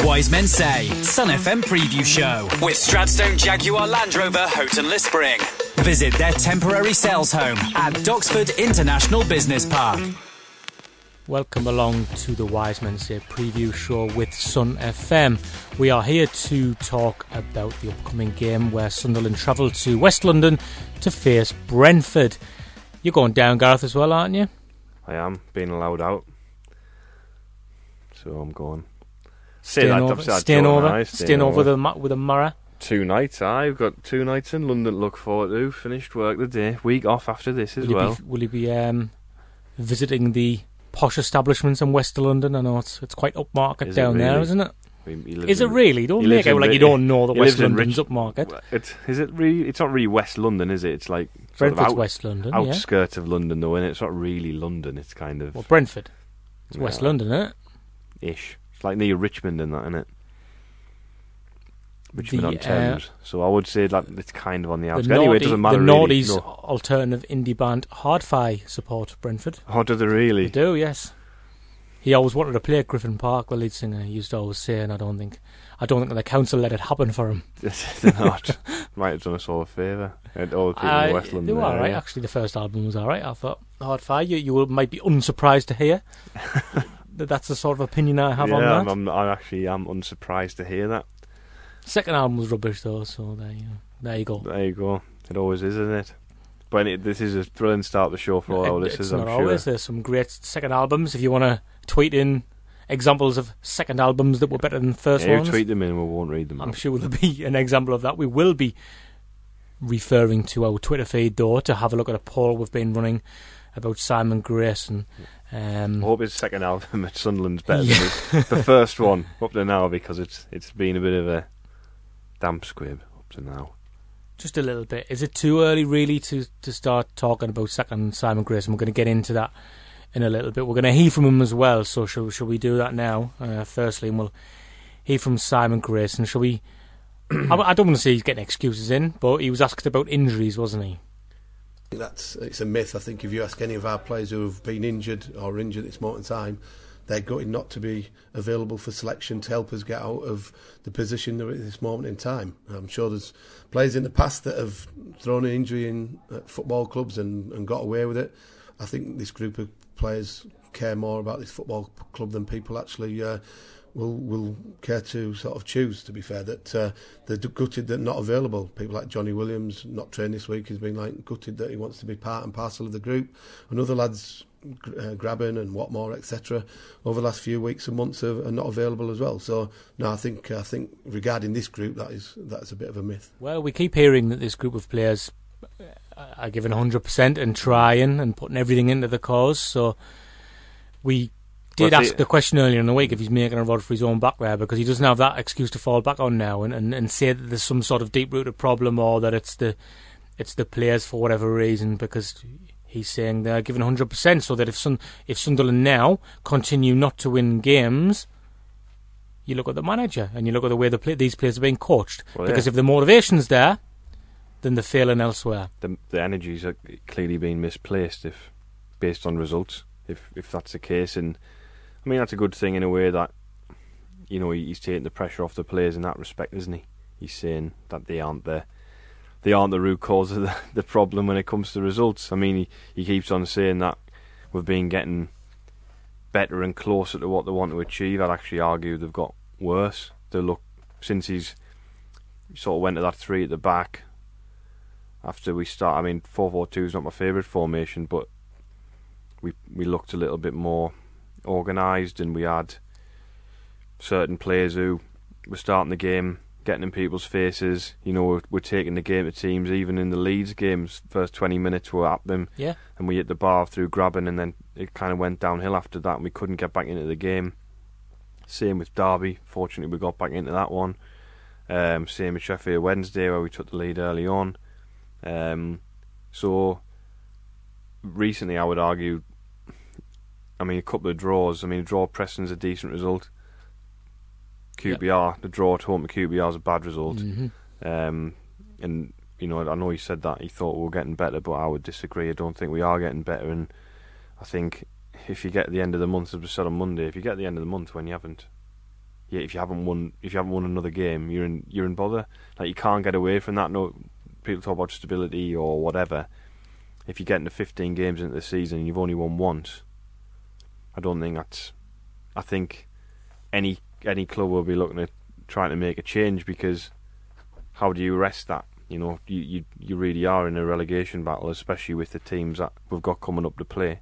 Wise Men Say, Sun FM Preview Show with Stratstone Jaguar Land Rover Houghton-le-Spring. Visit their temporary sales home at Doxford International Business Park. Welcome along to the Wise Men Say preview show with Sun FM. We are here to talk about the upcoming game where Sunderland travel to West London to face Brentford. You're going down, Gareth, as well, aren't you? I am being allowed out, so I'm going. Staying that, over, obviously, I'd staying over, staying over with a with a Mara. two nights. I've got two nights in London to look forward to. Finished work the day, week off after this as Will you well. be, will you be um, visiting the posh establishments in West London? I know it's it's quite upmarket Is down there, really? isn't it? He- he lives Is it really? Don't make it like you don't know that West London's Rich- upmarket. It's is it really? It's not really West London, is it? It's like Brentford's out, West London, yeah. outskirts of London, though, and it's not really London. It's kind of Well, Brentford. It's West London, isn't it? ish. It's like near Richmond and that, isn't it? Richmond The, on uh, Thames. so I would say like it's kind of on the outskirts. Anyway, it doesn't matter the really. No. alternative indie band Hard-Fi support Brentford. Oh, do they really? They do, yes. He always wanted to play at Griffin Park. The lead singer he used to always say, and I don't think, I don't think the council let it happen for him. They're not. Might have done us all a favour. All the people Uh, the West London they were alright. area. Actually, the first album was alright. I thought Hard-Fi. You you might be unsurprised to hear that's the sort of opinion I have yeah, on that. I'm, I'm, I actually am unsurprised to hear that. Second album was rubbish though, so there you there you go. There you go. It always is, isn't it? But it, this is a thrilling start to the show for all our It- listeners, it's I'm not sure. always. There's some great second albums. If you want to tweet in examples of second albums that were better than the first Yeah, you ones, tweet them in, we won't read them. I'm sure there'll be an example of that. We will be referring to our Twitter feed though to have a look at a poll we've been running about Simon Grayson. I Um, hope his second album at Sunderland's better Yeah. than his, the first one up to now because it's it's been a bit of a damp squib up to now. just a little bit. Is it too early really to to start talking about second Simon Grayson? We're going to get into that in a little bit. We're going to hear from him as well. So shall shall we do that now? Uh, firstly, and we'll hear from Simon Grayson. Shall we? I, I don't want to say he's getting excuses in, but he was asked about injuries, wasn't he? That's it's a myth. I think if you ask any of our players who have been injured or injured at this moment in time, they're going not to be available for selection to help us get out of the position they're at this moment in time. I'm sure there's players in the past that have thrown an injury in at football clubs and, and got away with it. I think this group of players care more about this football club than people actually uh, will will care to sort of choose. To be fair, that uh, they're gutted that not available. People like Johnny Williams not trained this week He's been like gutted that he wants to be part and parcel of the group, and other lads. Uh, Grabban and Watmore, etc. Over the last few weeks and months are, are not available as well. So no, I think I think regarding this group, that is that is a bit of a myth. Well, we keep hearing that this group of players are giving 100% and trying and putting everything into the cause. So we did ask the question earlier in the week if he's making a rod for his own back there because he doesn't have that excuse to fall back on now and, and, and say that there's some sort of deep rooted problem or that it's the it's the players for whatever reason because he's saying they're giving 100% so that if Sun, if Sunderland now continue not to win games you look at the manager and you look at the way the play, these players are being coached Well, because yeah. if the motivation's there then they're failing elsewhere The the energies are clearly being misplaced if based on results. If if that's the case, and I mean that's a good thing in a way that you know he's taking the pressure off the players in that respect, isn't he? He's saying that they aren't the they aren't the root cause of the, the problem when it comes to results. I mean, he, he keeps on saying that we've been getting better and closer to what they want to achieve. I'd actually argue they've got worse. They look since he's sort of went to that three at the back after we start. I mean, four four two is not my favourite formation, but we we looked a little bit more organised, and we had certain players who were starting the game getting in people's faces. You know, we're, we're taking the game to teams. Even in the Leeds games, first 20 minutes were at them. Yeah. And we hit the bar through Grabban, and then it kind of went downhill after that, and we couldn't get back into the game. Same with Derby. Fortunately, we got back into that one. Um, same with Sheffield Wednesday, where we took the lead early on. Um, so recently, I would argue. I mean, a couple of draws. I mean, draw Preston's a decent result. QPR, yep. the draw at home to QPR is a bad result. Mm-hmm. Um, and you know, I know he said that he thought we were getting better, but I would disagree. I don't think we are getting better, and I think if you get the end of the month, as we said on Monday, if you get the end of the month when you haven't, yeah, if you haven't won, if you haven't won another game, you're in you're in bother. Like you can't get away from that. No, people talk about stability or whatever. If you get into 15 games into the season and you've only won once, I don't think that's. I think any any club will be looking at trying to make a change because how do you rest that? You know, you you, you really are in a relegation battle, especially with the teams that we've got coming up to play.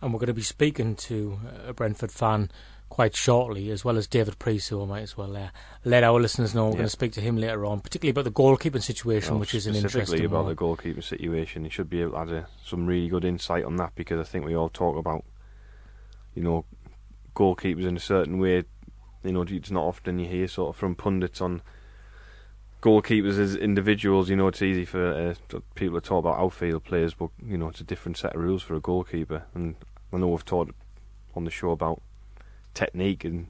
And we're going to be speaking to a Brentford fan quite shortly, as well as David Preece, who I might as well uh, let our listeners know. We're yeah. going to speak to him later on, particularly about the goalkeeping situation, well, which is an interesting Specifically about one. the goalkeeping situation, he should be able to add a, some really good insight on that because I think we all talk about, you know, goalkeepers in a certain way you know, it's not often you hear sort of from pundits on goalkeepers as individuals. You know, it's easy for uh, people to talk about outfield players, but you know, it's a different set of rules for a goalkeeper. And I know we've talked on the show about technique and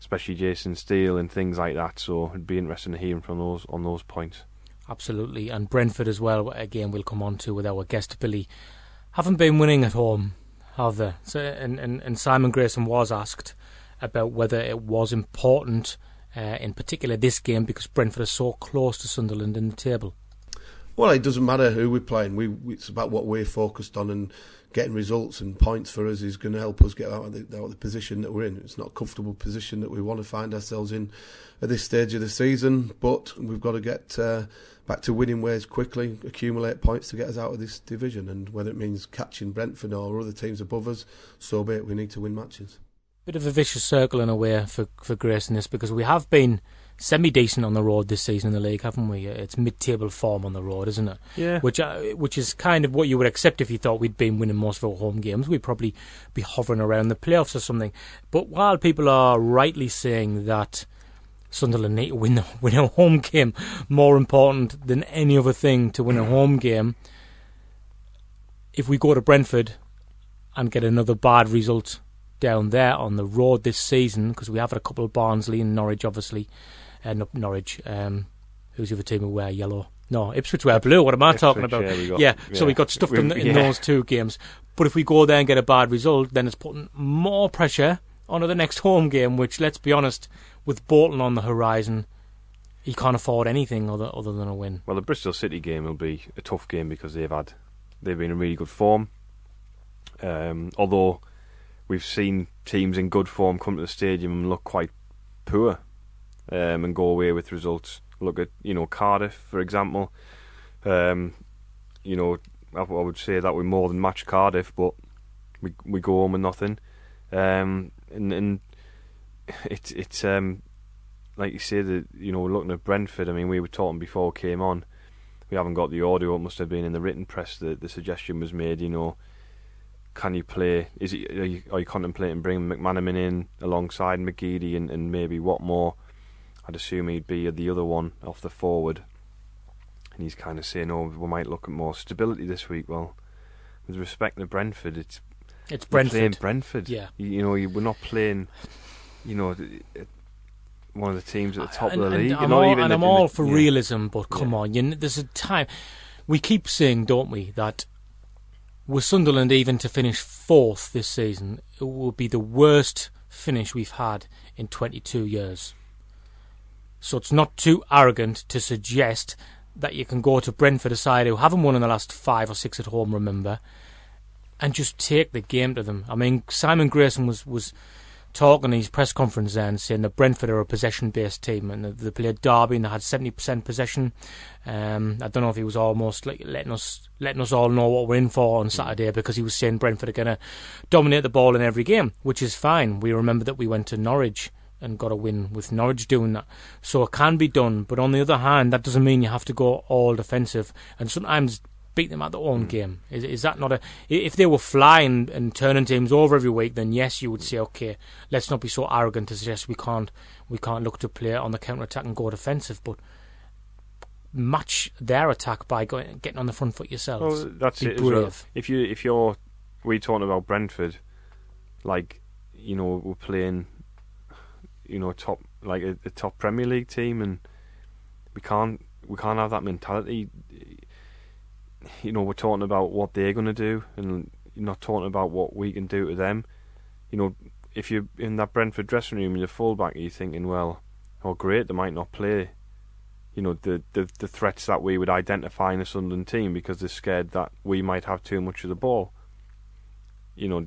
especially Jason Steele and things like that. So it'd be interesting to hear from those on those points. Absolutely, and Brentford as well. Again, we'll come on to with our guest Billy. Haven't been winning at home, have they? So, and, and, and Simon Grayson was asked about whether it was important, uh, in particular this game, because Brentford are so close to Sunderland in the table. Well, it doesn't matter who we're playing. We, it's about what we're focused on, and getting results and points for us is going to help us get out of, the, out of the position that we're in. It's not a comfortable position that we want to find ourselves in at this stage of the season, but we've got to get uh, back to winning ways quickly, accumulate points to get us out of this division. And whether it means catching Brentford or other teams above us, so be it. We need to win matches bit of a vicious circle in a way for for Grayson this because we have been semi decent on the road this season in the league, haven't we? It's mid table form on the road, isn't it? Yeah. Which uh, which is kind of what you would accept if you thought we'd been winning most of our home games. We'd probably be hovering around the playoffs or something. But while people are rightly saying that. Sunderland need to win, the, win a home game more important than any other thing to win a home game. If we go to Brentford and get another bad result down there on the road this season because we have had a couple of Barnsley and Norwich, obviously. Uh, not Norwich. Um, who's the other team who wear yellow? No, Ipswich wear blue. What am I Ipswich, talking about? Yeah, got, yeah, yeah, so we got stuffed in, in yeah. those two games. But if we go there and get a bad result, then it's putting more pressure onto the next home game. Which, let's be honest, with Bolton on the horizon, he can't afford anything other other than a win. Well, the Bristol City game will be a tough game because they've had they've been in really good form. Um, although we've seen teams in good form come to the stadium and look quite poor um, and go away with results. Look at you know Cardiff, for example. Um, you know, I, I, would say that we more than match Cardiff, but we we go home with nothing. Um, and and it's it's um, like you say that you know looking at Brentford. I mean, we were talking before we came on. We haven't got the audio. It must have been in the written press that the suggestion was made. You know, can you play? Is it are you, are you contemplating bringing McManaman in alongside McGeady and, and maybe Watmore? I'd assume he'd be the other one off the forward. And he's kind of saying, "Oh, we might look at more stability this week." Well, with respect to Brentford, it's it's Brentford. Playing Brentford. Yeah. You, you know, we're not playing. You know, uh, one of the teams at the top and, of the league. And I'm all, and I'm all for realism, but come yeah. on, you, there's a time. We keep saying, don't we, that were Sunderland even to finish fourth this season, it would be the worst finish we've had in 22 years. So it's not too arrogant to suggest that you can go to Brentford, a side who haven't won in the last five or six at home, remember, and just take the game to them. I mean, Simon Grayson was, was talking in his press conference then, saying that Brentford are a possession-based team, and they played Derby and they had seventy percent possession. Um, I don't know if he was almost like letting us letting us all know what we're in for on Saturday because he was saying Brentford are going to dominate the ball in every game, which is fine. We remember that we went to Norwich and got a win with Norwich doing that. So it can be done, but on the other hand, that doesn't mean you have to go all defensive. And sometimes beat them at their own mm. game. Is, is that not a? If they were flying and turning teams over every week, then yes, you would say, okay, let's not be so arrogant to suggest we can't we can't look to play on the counter attack and go defensive, but match their attack by going, getting on the front foot yourselves. Well, that's be it. Well. If you if you're we talking about Brentford, like you know we're playing, you know top like a, a top Premier League team, and we can't we can't have that mentality. You know we're talking about what they're going to do, and not talking about what we can do to them. You know if you're in that Brentford dressing room and you're fullback, you're thinking, well, oh great, they might not play you know the, the the threats that we would identify in a Sunderland team because they're scared that we might have too much of the ball. You know,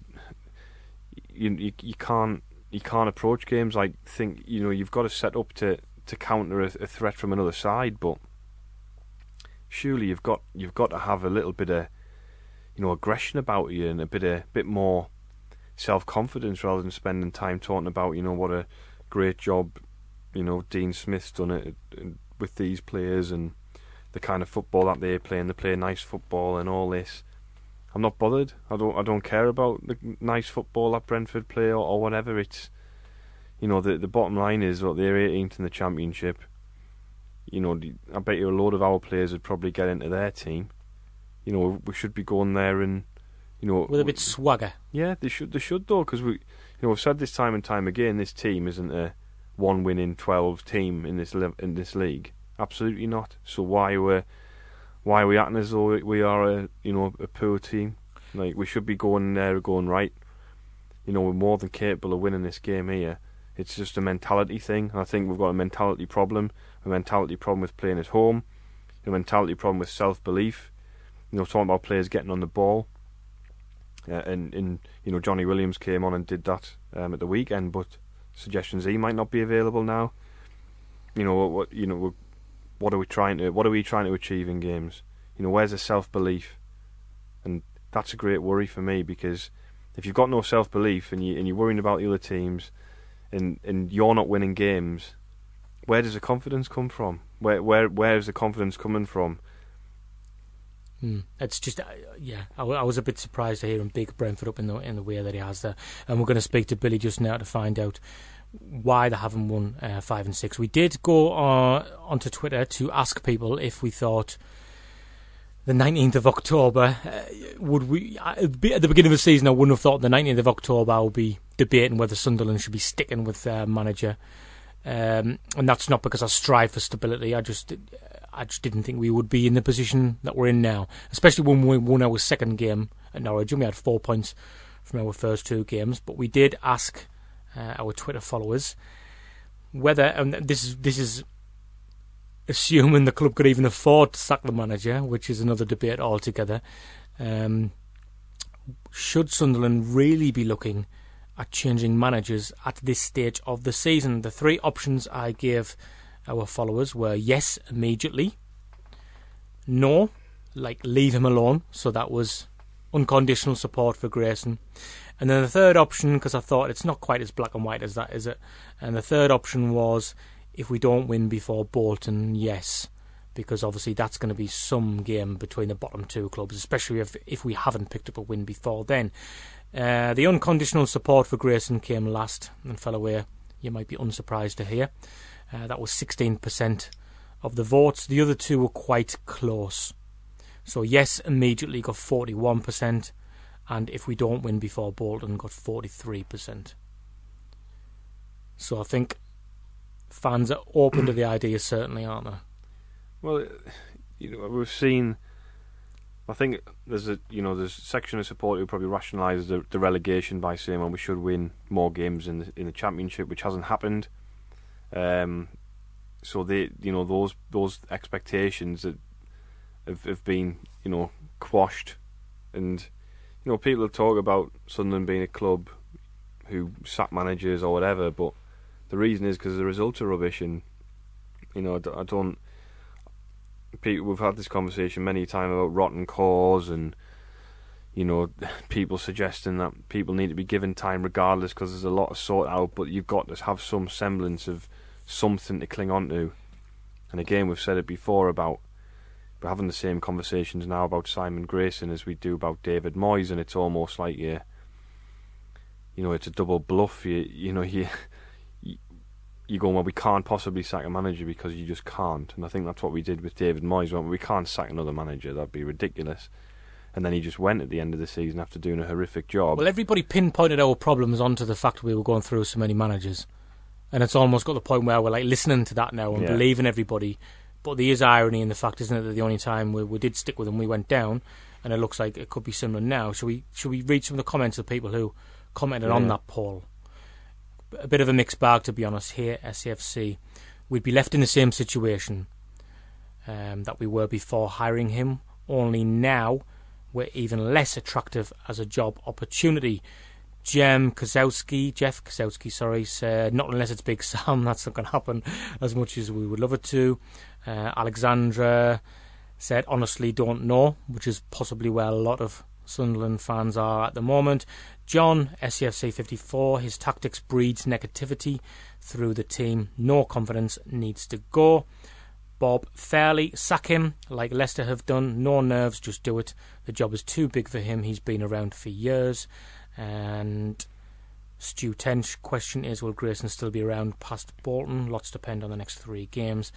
you you, you can't you can't approach games like think you know you've got to set up to to counter a, a threat from another side, but surely you've got you've got to have a little bit of you know aggression about you and a bit a bit more self confidence rather than spending time talking about you know what a great job you know Dean Smith's done it with these players and the kind of football that they play and they play nice football and all this. I'm not bothered. I don't. I don't care about the nice football that Brentford play or, or whatever. It's, you know, the the bottom line is what they're 18th in the championship. You know, I bet you a load of our players would probably get into their team. You know, we should be going there and, you know, with a bit swagger. Yeah, they should. They should though, because we, you know, we've said this time and time again. This team isn't a one win in 12 team in this in this league. Absolutely not. So why we why are we acting as though we are a you know a poor team? Like we should be going there, going right. You know we're more than capable of winning this game here. It's just a mentality thing. I think we've got a mentality problem, a mentality problem with playing at home, a mentality problem with self belief. You know, talking about players getting on the ball. Uh, and, and you know Johnny Williams came on and did that um, at the weekend, but suggestions he might not be available now. You know what? You know what are we trying to what are we trying to achieve in games? You know, where's the self belief? And that's a great worry for me because if you've got no self belief and you and you're worrying about the other teams and and you're not winning games, where does the confidence come from? Where where where is the confidence coming from? Hmm. It's just, uh, yeah, I, I, was a bit surprised to hear him big Brentford up in the in the way that he has there. And we're going to speak to Billy just now to find out why they haven't won uh, five and six. We did go uh, onto Twitter to ask people if we thought the 19th of October uh, would we uh, at the beginning of the season. I wouldn't have thought the 19th of October I would be debating whether Sunderland should be sticking with their manager, um, and that's not because I strive for stability. I just I just didn't think we would be in the position that we're in now, especially when we won our second game at Norwich. and We had four points from our first two games, but we did ask uh, our Twitter followers whether, and this is this is assuming the club could even afford to sack the manager, which is another debate altogether. Um, should Sunderland really be looking at changing managers at this stage of the season? The three options I gave our followers were yes, immediately, no, like leave him alone, so that was unconditional support for Grayson, and then the third option, because I thought it's not quite as black and white as that, is it? And the third option was if we don't win before Bolton, yes, because obviously that's going to be some game between the bottom two clubs, especially if if we haven't picked up a win before then. Uh, the unconditional support for Grayson came last and fell away. You might be unsurprised to hear. Uh, that was 16% of the votes. The other two were quite close. So yes, immediately got 41% and if we don't win before Bolton, got 43%. So I think fans are open to the idea, certainly, aren't they? Well, you know, we've seen. I think there's a you know there's a section of support who probably rationalises the, the, relegation by saying well we should win more games in the in the championship, which hasn't happened. Um, so they you know those those expectations that have, have been you know quashed, and you know, people talk about Sunderland being a club who sack managers or whatever, but the reason is because the results are rubbish, and you know, I don't. People, we've had this conversation many times about rotten cause, and you know, people suggesting that people need to be given time regardless because there's a lot to sort out, but you've got to have some semblance of something to cling on to. And again, we've said it before about we're having the same conversations now about Simon Grayson as we do about David Moyes, and it's almost like you, you know, it's a double bluff. You, you know, you, you go, well, we can't possibly sack a manager because you just can't. And I think that's what we did with David Moyes. Well, we can't sack another manager; that'd be ridiculous and then he just went at the end of the season after doing a horrific job. Well, everybody pinpointed our problems onto the fact we were going through so many managers, and it's almost got the point where we're like listening to that now and yeah. believing everybody. But there is irony in the fact, isn't it, that the only time we, we did stick with him, we went down, and it looks like it could be similar now. Should we should we read some of the comments of people who commented yeah. on that poll? A bit of a mixed bag, to be honest. Here, SAFC, we'd be left in the same situation um, that we were before hiring him. Only now we're even less attractive as a job opportunity. Jem Kozowski, Jeff Kozowski, sorry, said, not unless it's Big Sam, that's not going to happen as much as we would love it to. Uh, Alexandra said, honestly, don't know, which is possibly where a lot of Sunderland fans are at the moment. John, SAFC 54, his tactics breeds negativity through the team. No confidence needs to go. Bob Fairley, sack him like Leicester have done. No nerves, just do it. The job is too big for him. He's been around for years. And Stu Tench, question is will Grayson still be around past Bolton? Lots depend on the next three games.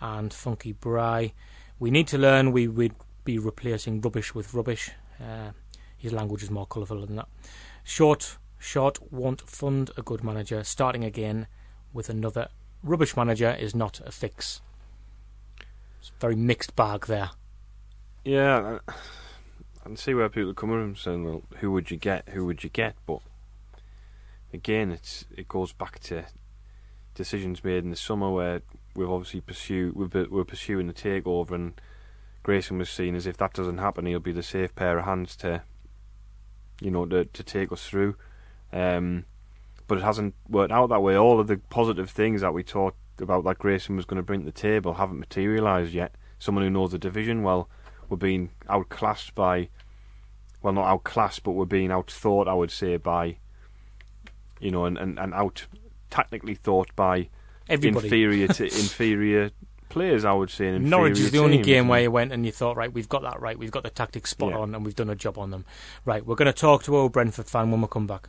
And Funky Bry, we need to learn we would be replacing rubbish with rubbish. Uh, his language is more colourful than that. Short, short won't fund a good manager. Starting again with another rubbish manager is not a fix. It's a very mixed bag there. Yeah, Can see where people are coming from saying, "Well, who would you get? Who would you get?" But again, it's it goes back to decisions made in the summer where we've obviously pursued we've, we're pursuing the takeover, and Grayson was seen as if that doesn't happen, he'll be the safe pair of hands to, you know, to to take us through. Um, but it hasn't worked out that way. All of the positive things that we talked about that Grayson was going to bring to the table haven't materialised yet. Someone who knows the division well, we're being outclassed by, well, not outclassed, but we're being outthought, I would say, by, you know, and, and, and out technically thought by Everybody. inferior to inferior players, I would say. Norwich is the only game where you went and you thought, right, we've got that right, we've got the tactics spot yeah. on, and we've done a job on them. Right, we're going to talk to our Brentford fan when we come back.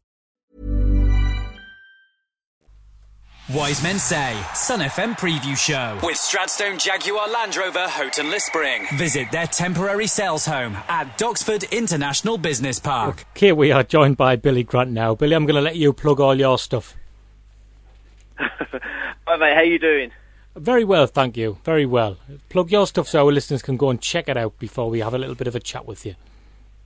Wise Men Say, Sun FM Preview Show with Stratstone Jaguar Land Rover Houghton-le-Spring. Visit their temporary sales home at Doxford International Business Park. Here we are joined by Billy Grant now. Billy, I'm going to let you plug all your stuff. Hi mate, how you doing? Very well, thank you. Very well. Plug your stuff so our listeners can go and check it out before we have a little bit of a chat with you.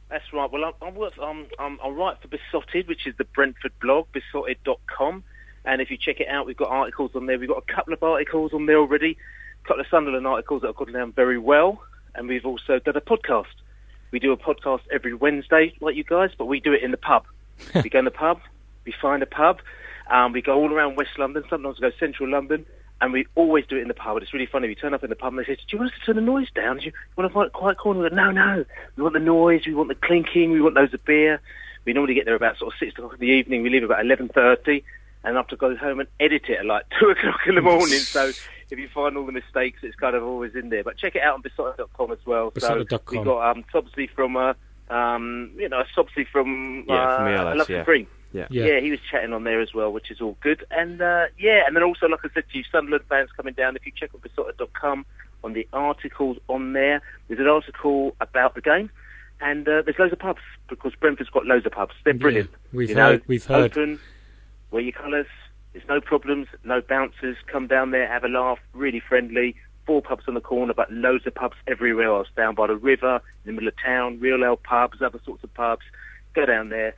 That's right. Well, I, I work. I'm, I'm, I write for Beesotted, which is the Brentford blog, beesotted.com. And if you check it out, we've got articles on there. We've got a couple of articles on there already, a couple of Sunderland articles that have gone down very well. And we've also done a podcast. We do a podcast every Wednesday, like you guys, but we do it in the pub. we go in the pub, we find a pub, um, we go all around West London. Sometimes we go Central London, and we always do it in the pub. It's really funny. We turn up in the pub and they say, "Do you want us to turn the noise down? Do you want to find it quite cool?" And we go, "No, no. We want the noise. We want the clinking. We want loads of beer." We normally get there about sort of six o'clock in the evening. We leave about eleven thirty and I have to go home and edit it at like two o'clock in the morning. so if you find all the mistakes, it's kind of always in there. But check it out on Beesotted.com as well. Beesotted.com. So we got um, Sobsley from, uh, um, you know, Sobsley from, Yeah, uh, from ELS, Love yeah. Green. Yeah. Yeah. Yeah. he was chatting on there as well, which is all good. And uh, yeah, and then also, like I said to you, Sunderland fans coming down. If you check out Beesotted.com on the articles on there, there's an article about the game. And uh, there's loads of pubs because Brentford's got loads of pubs. They're brilliant. we've you heard- know, we've heard. Open, wear your colours. There's no problems, no bouncers. Come down there, have a laugh. Really friendly. Four pubs on the corner, but loads of pubs everywhere else. Down by the river, in the middle of town, real ale pubs, other sorts of pubs. Go down there.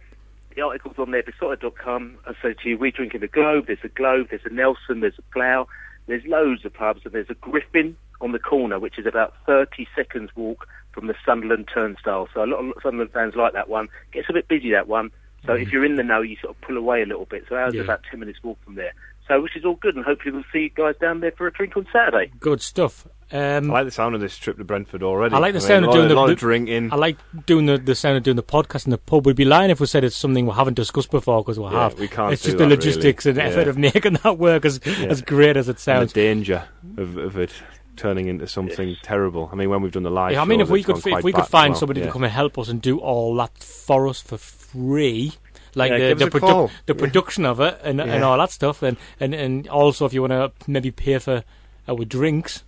The article's on there, beesotted.com. I say to you, we drink in the Globe. There's a Globe, there's a Nelson, there's a Plough. There's loads of pubs, and there's a Griffin on the corner, which is about 30 seconds walk from the Sunderland turnstile. So a lot of Sunderland fans like that one. Gets a bit busy, that one. So if mm. you're in the know, you sort of pull away a little bit. So ours Yeah. is about 10 minutes walk from there. So which is all good, and hopefully we'll see you guys down there for a drink on Saturday. Good stuff. Um, I like the sound of this trip to Brentford already. I like the mean, sound a of doing a the, lot the of drinking. I like doing the, the sound of doing the podcast in the pub. We'd be lying if we said it's something we haven't discussed before because we Yeah, have. we can't It's do just the that, logistics really. and effort Yeah. of making that work as as great as it and sounds. the danger of, of it turning into something terrible. I mean, when we've done the live, Yeah, I mean, shows, if we could if we could find Well, somebody yeah. to come and help us and do all that for us for free, like Yeah, the give the, us a call. the production of it and and all that stuff, and, and and also if you want to maybe pay for our drinks.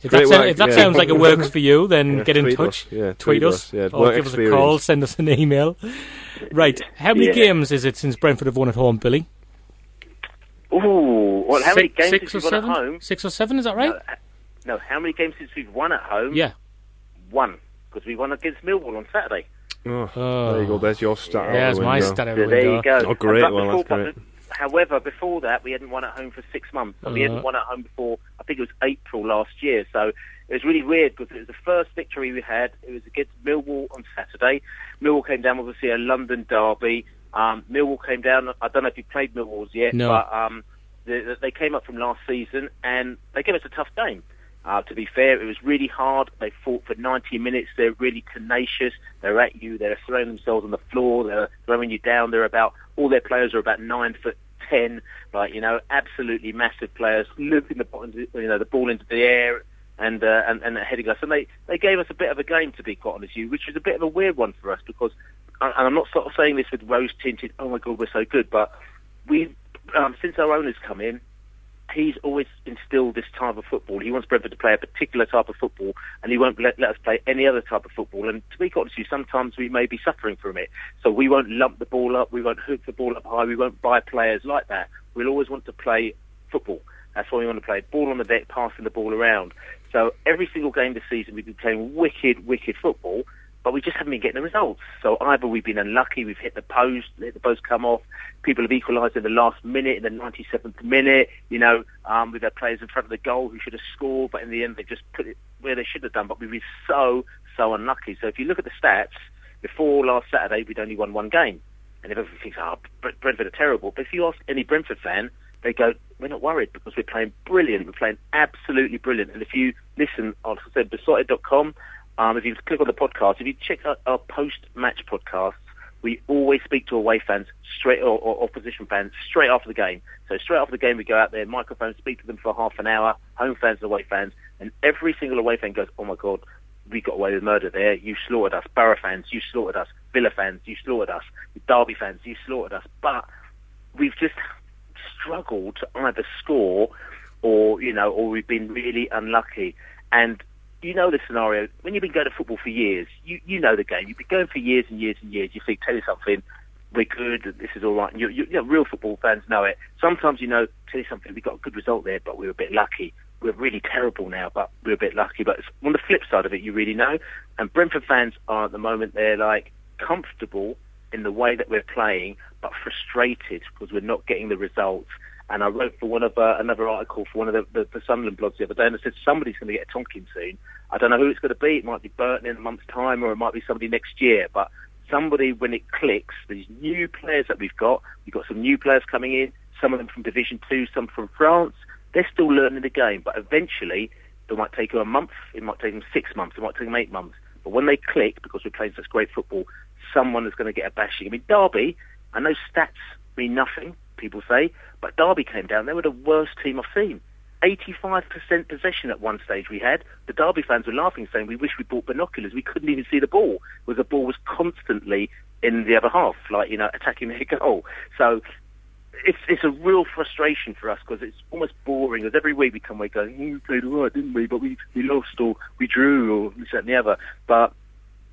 If that, sound- if that yeah. sounds like it works for you, then Yeah, get in tweet touch. us, yeah, tweet tweet us, us, yeah, or work give us a call, send us an email. Right, how many Yeah. games is it since Brentford have won at home, Billy? Ooh, well, how many Six- games six have or you got seven? at home? Six or seven, is that right? No, no, how many games since we've won at home? Yeah. One, because we won against Millwall on Saturday. Oh, Oh. there you go. There's your stat. out There's my window. stat out So there you go. Oh, great, But well, before- that's great. but- However, before that, we hadn't won at home for six months. So we Uh. hadn't won at home before, I think it was April last year. So it was really weird because it was the first victory we had. It was against Millwall on Saturday. Millwall came down, obviously, a London derby. Um, Millwall came down, I don't know if you played Millwall's yet, No. but um, they, they came up from last season and they gave us a tough game. Uh, to be fair, it was really hard. They fought for 90 minutes. They're really tenacious. They're at you. They're throwing themselves on the floor. They're throwing you down. They're about all their players are about nine foot ten, like you know, absolutely massive players, looping the you know the ball into the air and uh, and and heading us. And they they gave us a bit of a game to be quite honest with you, which was a bit of a weird one for us because, and I'm not sort of saying this with rose tinted. Oh my God, we're so good, but we um, since our owners come in, he's always instilled this type of football. He wants Brentford to play a particular type of football, and he won't let, let us play any other type of football. And to be honest with you, sometimes we may be suffering from it. So we won't lump the ball up, we won't hook the ball up high, we won't buy players like that. We'll always want to play football. That's why we want to play. Ball on the deck, passing the ball around. So every single game this season, we've been playing wicked, wicked football, but we just haven't been getting the results. So either we've been unlucky, we've hit the post, let the post come off, people have equalised in the last minute, in the 97th minute, you know, um, we've had players in front of the goal who should have scored, but in the end they just put it where they should have done, but we've been so, so unlucky. So if you look at the stats, before last Saturday, we'd only won one game. And everyone thinks, oh, Brentford are terrible. But if you ask any Brentford fan, they go, we're not worried because we're playing brilliant. We're playing absolutely brilliant. And if you listen, like I said, beesotted.com, um, if you click on the podcast, if you check out our post-match podcasts, we always speak to away fans straight or, or opposition fans straight after the game. So straight after the game, we go out there, microphone, speak to them for half an hour, home fans and away fans, and every single away fan goes, "Oh my god, we got away with murder there. You slaughtered us. Borough fans, you slaughtered us. Villa fans, you slaughtered us. Derby fans, you slaughtered us." But we've just struggled to either score or you know, or we've been really unlucky. And you know the scenario when you've been going to football for years. You you know the game. You've been going for years and years and years. You think, tell you something, we're good. This is all right. And you, you, you know, real football fans know it. Sometimes you know, tell you something, we got a good result there, but we were a bit lucky. We're really terrible now, but we're a bit lucky. But on the flip side of it, you really know. And Brentford fans are at the moment they're like comfortable in the way that we're playing, but frustrated because we're not getting the results. And I wrote for one of uh, another article for one of the, the, the Sunderland blogs the other day, and I said somebody's going to get a Tonkin soon. I don't know who it's going to be. It might be Burton in a month's time, or it might be somebody next year. But somebody, when it clicks, these new players that we've got, we've got some new players coming in. Some of them from Division Two, some from France. They're still learning the game, but eventually it might take them a month. It might take them six months. It might take them eight months. But when they click, because we're playing such great football, someone is going to get a bashing. I mean, Derby. I know stats mean nothing. People say, but Derby came down. They were the worst team I've seen. 85% possession at one stage we had. The Derby fans were laughing, saying we wish we bought binoculars. We couldn't even see the ball, because the ball was constantly in the other half, like, you know, attacking their goal. So it's it's a real frustration for us because it's almost boring. Because every week we come away going, mm, "We played all right, didn't we? But we we lost or we drew or this that and the other." But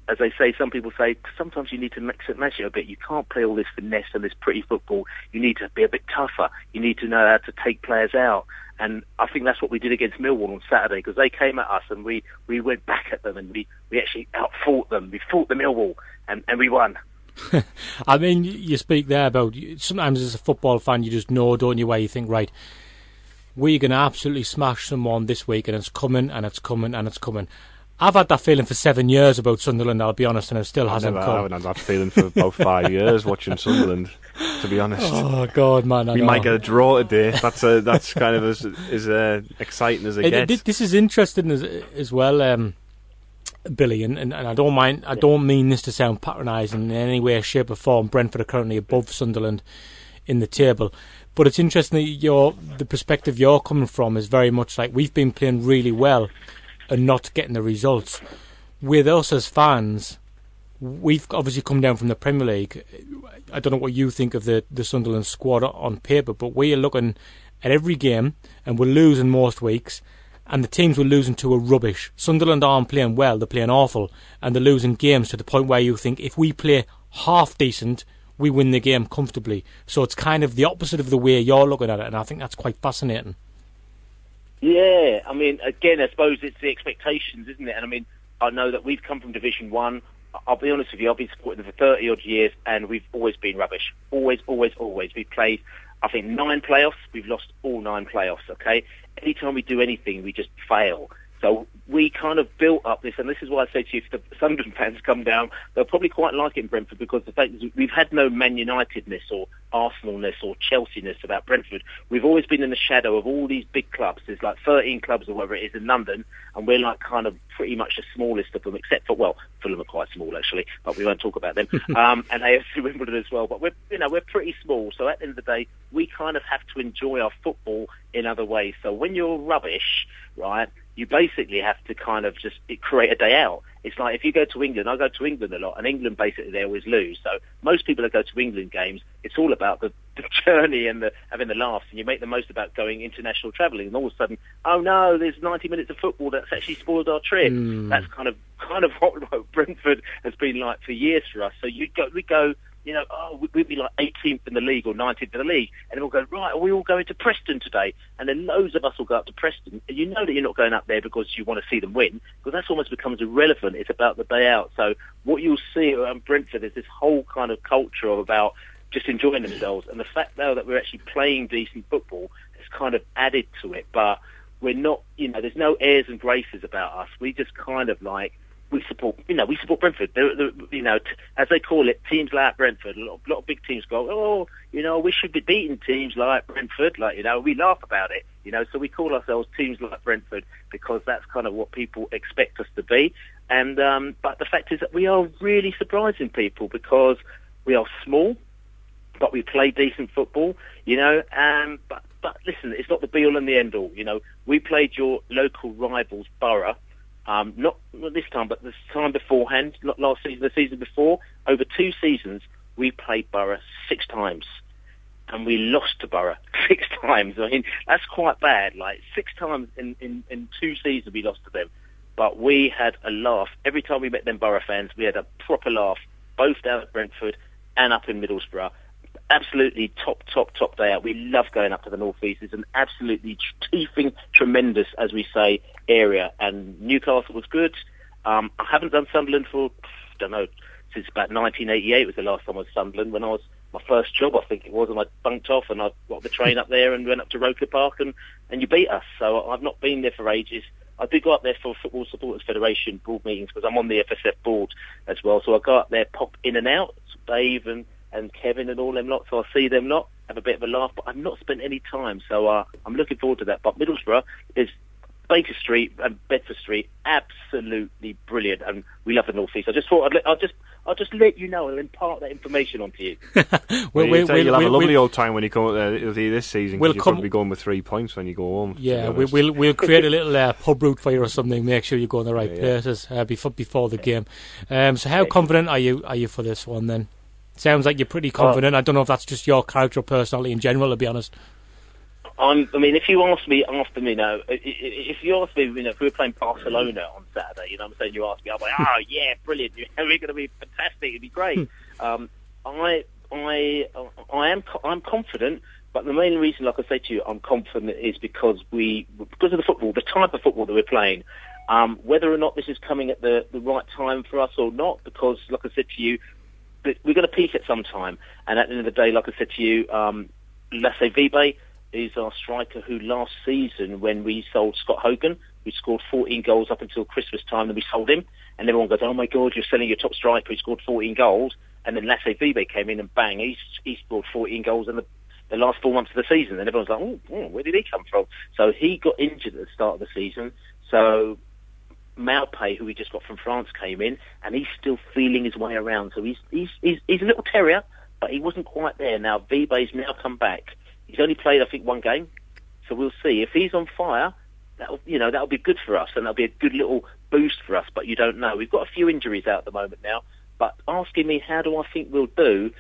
as they say, some people say sometimes you need to mix it, match it a bit. You can't play all this finesse and this pretty football. You need to be a bit tougher. You need to know how to take players out. And I think that's what we did against Millwall on Saturday because they came at us and we, we went back at them and we, we actually outfought them. We fought the Millwall and, and we won. I mean, you speak there about sometimes as a football fan, you just know, don't you, where you think, right, we're going to absolutely smash someone this week and it's coming and it's coming and it's coming. I've had that feeling for seven years about Sunderland, I'll be honest, and it still I've hasn't never, come. I haven't had that feeling for about five years watching Sunderland, to be honest. Oh, God, man. I we know. might get a draw today. That's a, that's kind of as, as uh, exciting as it, It- gets. it- this is interesting as, as well, um, Billy, and, and, and I don't mind. I don't mean this to sound patronising in any way, shape, or form. Brentford are currently above Sunderland in the table, but it's interesting that your the perspective you're coming from is very much like we've been playing really well and not getting the results. With us as fans, we've obviously come down from the Premier League. I don't know what you think of the, the Sunderland squad on paper, but we are looking at every game and we're losing most weeks, and the teams we're losing to are rubbish. Sunderland aren't playing well, they're playing awful, and they're losing games to the point where you think if we play half decent, we win the game comfortably. So it's kind of the opposite of the way you're looking at it, and I think that's quite fascinating. Yeah, I mean, again, I suppose it's the expectations, isn't it? And I mean, I know that we've come from Division One. I'll be honest with you, I've been supporting them for 30 odd years, and we've always been rubbish. Always, always, always. We've played, I think, nine playoffs. We've lost all nine playoffs, okay? Anytime we do anything, we just fail. So we kind of built up this, and this is why I say to you, if the Sunderland fans come down, they'll probably quite like it in Brentford because the fact is we've had no Man Unitedness or Arsenalness or Chelsea-ness about Brentford. We've always been in the shadow of all these big clubs. There's like 13 clubs or whatever it is in London, and we're like kind of pretty much the smallest of them, except for well, Fulham are quite small actually, but we won't talk about them. um, and AFC Wimbledon as well. But we're you know we're pretty small, so at the end of the day, we kind of have to enjoy our football in other ways. So when you're rubbish, right? You basically have to kind of just create a day out. It's like if you go to England, I go to England a lot, and England basically they always lose. So most people that go to England games, it's all about the, the journey and the having the laughs, and you make the most about going international travelling. And all of a sudden, oh no, there's 90 minutes of football that's actually spoiled our trip. Hmm. That's kind of kind of what, what Brentford has been like for years for us. So you go, we go you know, oh, we- we'd be like 18th in the league or 19th in the league, and we'll go, right, are we all going to Preston today? And then loads of us will go up to Preston, and you know that you're not going up there because you want to see them win, because that's almost becomes irrelevant. It's about the day out. So what you'll see at Brentford is this whole kind of culture of about just enjoying themselves, and the fact though that we're actually playing decent football has kind of added to it, but we're not, you know, there's no airs and graces about us. We just kind of like we support, you know, we support Brentford. They're, they're, you know, t- as they call it, teams like Brentford. A lot, a lot of big teams go, oh, you know, we should be beating teams like Brentford. Like, you know, we laugh about it. You know, so we call ourselves teams like Brentford because that's kind of what people expect us to be. And um, but the fact is that we are really surprising people because we are small, but we play decent football. You know, um, but but listen, it's not the be all and the end all. You know, we played your local rivals, Borough. Um, not, not this time, but the time beforehand, not last season, the season before, over two seasons, we played Borough six times. And we lost to Borough six times. I mean, that's quite bad. Like, six times in, in, in two seasons we lost to them. But we had a laugh. Every time we met them Borough fans, we had a proper laugh, both down at Brentford and up in Middlesbrough absolutely top, top, top day out. We love going up to the North East. It's an absolutely teething, tremendous, as we say, area. And Newcastle was good. Um, I haven't done Sunderland for, I don't know, since about 1988 was the last time I was Sunderland when I was my first job, I think it was, and I bunked off and I got the train up there and went up to Roker Park and, and you beat us. So I've not been there for ages. I do go up there for Football Supporters Federation board meetings because I'm on the FSF board as well. So I go up there, pop in and out. Dave and and Kevin and all them lot. So I see them lot, have a bit of a laugh, but I've not spent any time. So uh, I'm looking forward to that. But Middlesbrough is Baker Street and Bedford Street, absolutely brilliant, and we love the North East. I just thought I'd, let, I'll just I'll just let you know and impart that information onto you. well, well, we'll, you'll have a lovely old time when you come up there this season. We'll you'll come, probably going with three points when you go home. Yeah, we, will we'll create a little uh, pub route for you or something. Make sure you go in the right yeah, places uh, before before the game. Um, so, how confident are you are you for this one then? Sounds like you're pretty confident. I don't know if that's just your character or personality in general, to be honest. I'm, I mean, if you ask me after me now, if you ask me, you know, if we were playing Barcelona on Saturday, you know, what I'm saying you ask me, I'm like, oh yeah, brilliant, we're going to be fantastic, it'd be great. Hmm. um, I, I, I am, I'm confident, but the main reason, like I say to you, I'm confident is because we, because of the football, the type of football that we're playing. Um, whether or not this is coming at the, the right time for us or not, because like I said to you, we're going to peak at some time. And at the end of the day, like I said to you, um, Lasse Vibe is our striker who last season, when we sold Scott Hogan, who scored 14 goals up until Christmas time, then we sold him, and everyone goes, "Oh my God, you're selling your top striker who scored 14 goals." And then Lasse Vibe came in and bang, he, he scored 14 goals in the, the last four months of the season. And everyone's like, oh, where did he come from? So he got injured at the start of the season. So Maupay, who we just got from France, came in, and he's still feeling his way around. So he's he's he's, he's a little terrier, but he wasn't quite there. Now Vibe's now come back. He's only played, I think, one game, so we'll see if he's on fire. That'll you know that'll be good for us, and that'll be a good little boost for us. But you don't know. We've got a few injuries out at the moment now. But asking me how do I think we'll do,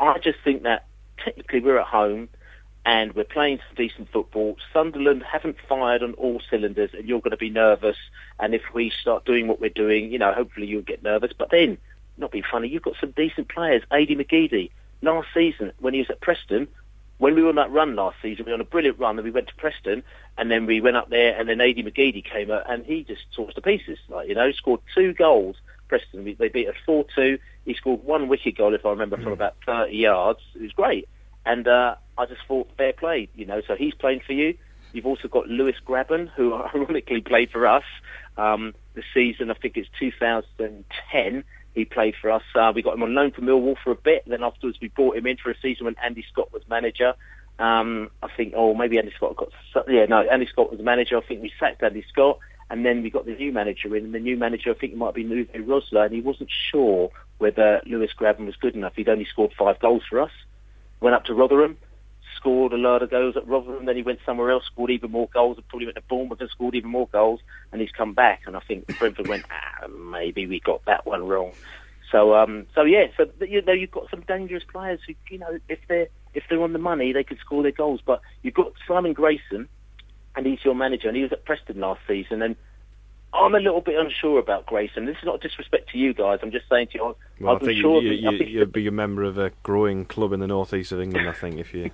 I just think that technically we're at home and we're playing some decent football. Sunderland haven't fired on all cylinders, and you're going to be nervous. And if we start doing what we're doing, you know, hopefully you'll get nervous. But then, not being funny, you've got some decent players. Adi McGeady, last season when he was at Preston, when we were on that run last season, we were on a brilliant run, and we went to Preston, and then we went up there, and then Adi McGeady came up, and he just tore us to pieces. Like you know, scored two goals. Preston, they beat us four two. He scored one wicket goal, if I remember, from about thirty yards. It was great. And uh, I just thought fair play, you know. So he's playing for you. You've also got Lewis Grabban, who ironically played for us um, the season. I think it's 2010. He played for us. Uh, we got him on loan from Millwall for a bit. Then afterwards, we brought him in for a season when Andy Scott was manager. Um, I think, oh, maybe Andy Scott got. Yeah, no, Andy Scott was manager. I think we sacked Andy Scott, and then we got the new manager in. And the new manager, I think it might be Uwe Rosler, and he wasn't sure whether Lewis Grabban was good enough. He'd only scored five goals for us went up to Rotherham, scored a lot of goals at Rotherham. Then he went somewhere else, scored even more goals, and probably went to Bournemouth and scored even more goals. And he's come back, and I think Brentford went, ah, maybe we got that one wrong. So, um, so yeah, so you know you've got some dangerous players who, you know, if they're if they're on the money, they could score their goals. But you've got Simon Grayson, and he's your manager, and he was at Preston last season, and I'm a little bit unsure about Grayson. This is not disrespect to you guys. I'm just saying to you, well, i think sure you, you, you, be a member of a growing club in the northeast of England. I think if you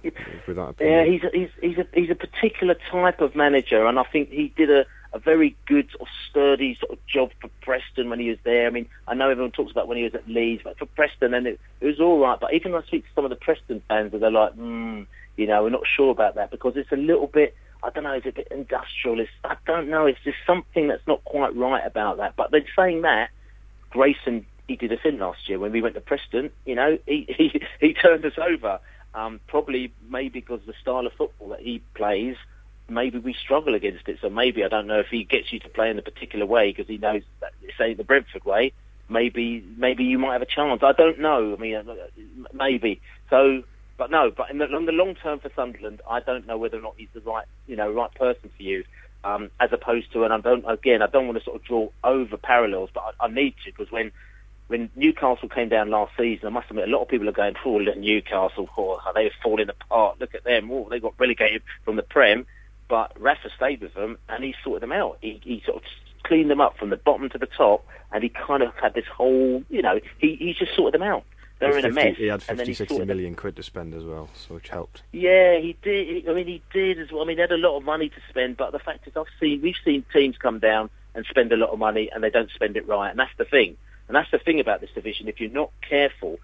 with that. Opinion. Yeah, he's a, he's he's a he's a particular type of manager, and I think he did a, a very good sort of sturdy sort of job for Preston when he was there. I mean, I know everyone talks about when he was at Leeds, but for Preston, and it, it was all right. But even when I speak to some of the Preston fans, they're like, mm, you know, we're not sure about that because it's a little bit I don't know, is it a bit industrialist? I don't know. It's just something that's not quite right about that. But then saying that, Grayson, he did us in last year when we went to Preston. You know, he he, he turned us over. Um, probably maybe because the style of football that he plays, maybe we struggle against it. So maybe I don't know if he gets you to play in a particular way because he knows that say the Brentford way. Maybe maybe you might have a chance. I don't know. I mean, uh, maybe. So but no, but in the, in the long term for Sunderland, I don't know whether or not he's the right, you know, right person for you. Um, as opposed to, and I don't, again, I don't want to sort of draw over parallels, but I, I need to because when when Newcastle came down last season, I must admit, a lot of people are going, "Oh, look Newcastle, oh, they're falling apart. Look at them. Oh, they got relegated from the Prem." But Rafa stayed with them, and he sorted them out. He, he sort of cleaned them up from the bottom to the top, and he kind of had this whole, you know, he, he just sorted them out they're in 50, a mess. He had 50, 60 million quid to spend as well, so which helped. Yeah, he did. I mean, he did as well. I mean, he had a lot of money to spend, but the fact is, I've seen we've seen teams come down and spend a lot of money, and they don't spend it right, and that's the thing. And that's the thing about this division. If you're not careful,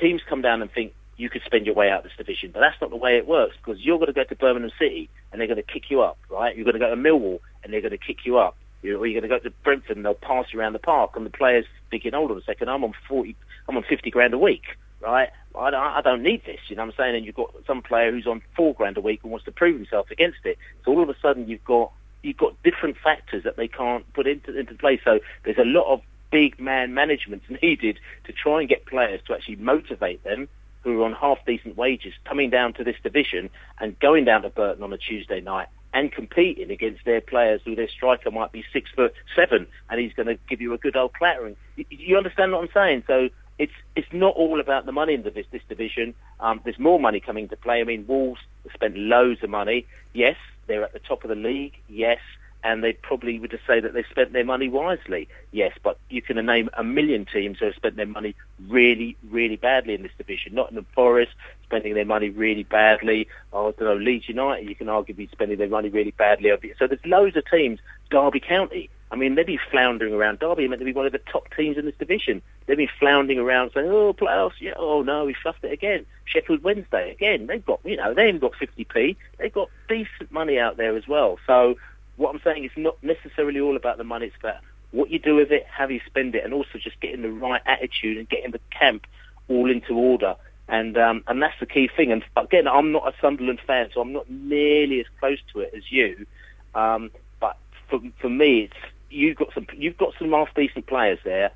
teams come down and think you could spend your way out of this division, but that's not the way it works because you're going to go to Birmingham City and they're going to kick you up, right? You're going to go to Millwall and they're going to kick you up. You're, or you're going to go to Brentford and they'll pass you around the park, and the players thinking, hold on a second, I'm on forty, I'm on fifty grand a week right? I don't, I don't need this, you know what I'm saying? And you've got some player who's on four grand a week and wants to prove himself against it. So all of a sudden you've got you've got different factors that they can't put into into play. So there's a lot of big man management needed to try and get players to actually motivate them who are on half decent wages coming down to this division and going down to Burton on a Tuesday night and competing against their players who their striker might be six foot seven and he's going to give you a good old clattering. You understand what I'm saying? So it's it's not all about the money in the, this, this division. Um, there's more money coming to play. I mean, Wolves spent loads of money. Yes, they're at the top of the league. Yes, and they probably would just say that they spent their money wisely. Yes, but you can name a million teams who have spent their money really, really badly in this division. Nottingham Forest spending their money really badly. Oh, I don't know, Leeds United, you can argue be spending their money really badly. So there's loads of teams. Derby County, I mean, they'd be floundering around. Derby are meant to be one of the top teams in this division. They'd be floundering around saying, oh, playoffs, yeah, oh no, we fluffed it again. Sheffield Wednesday, again, they've got, you know, they haven't got 50p. They've got decent money out there as well. So what I'm saying is not necessarily all about the money. It's about what you do with it, how you spend it, and also just getting the right attitude and getting the camp all into order. And um, and that's the key thing. And again, I'm not a Sunderland fan, so I'm not nearly as close to it as you. Um, but for for me, it's you've got some you've got some half decent players there.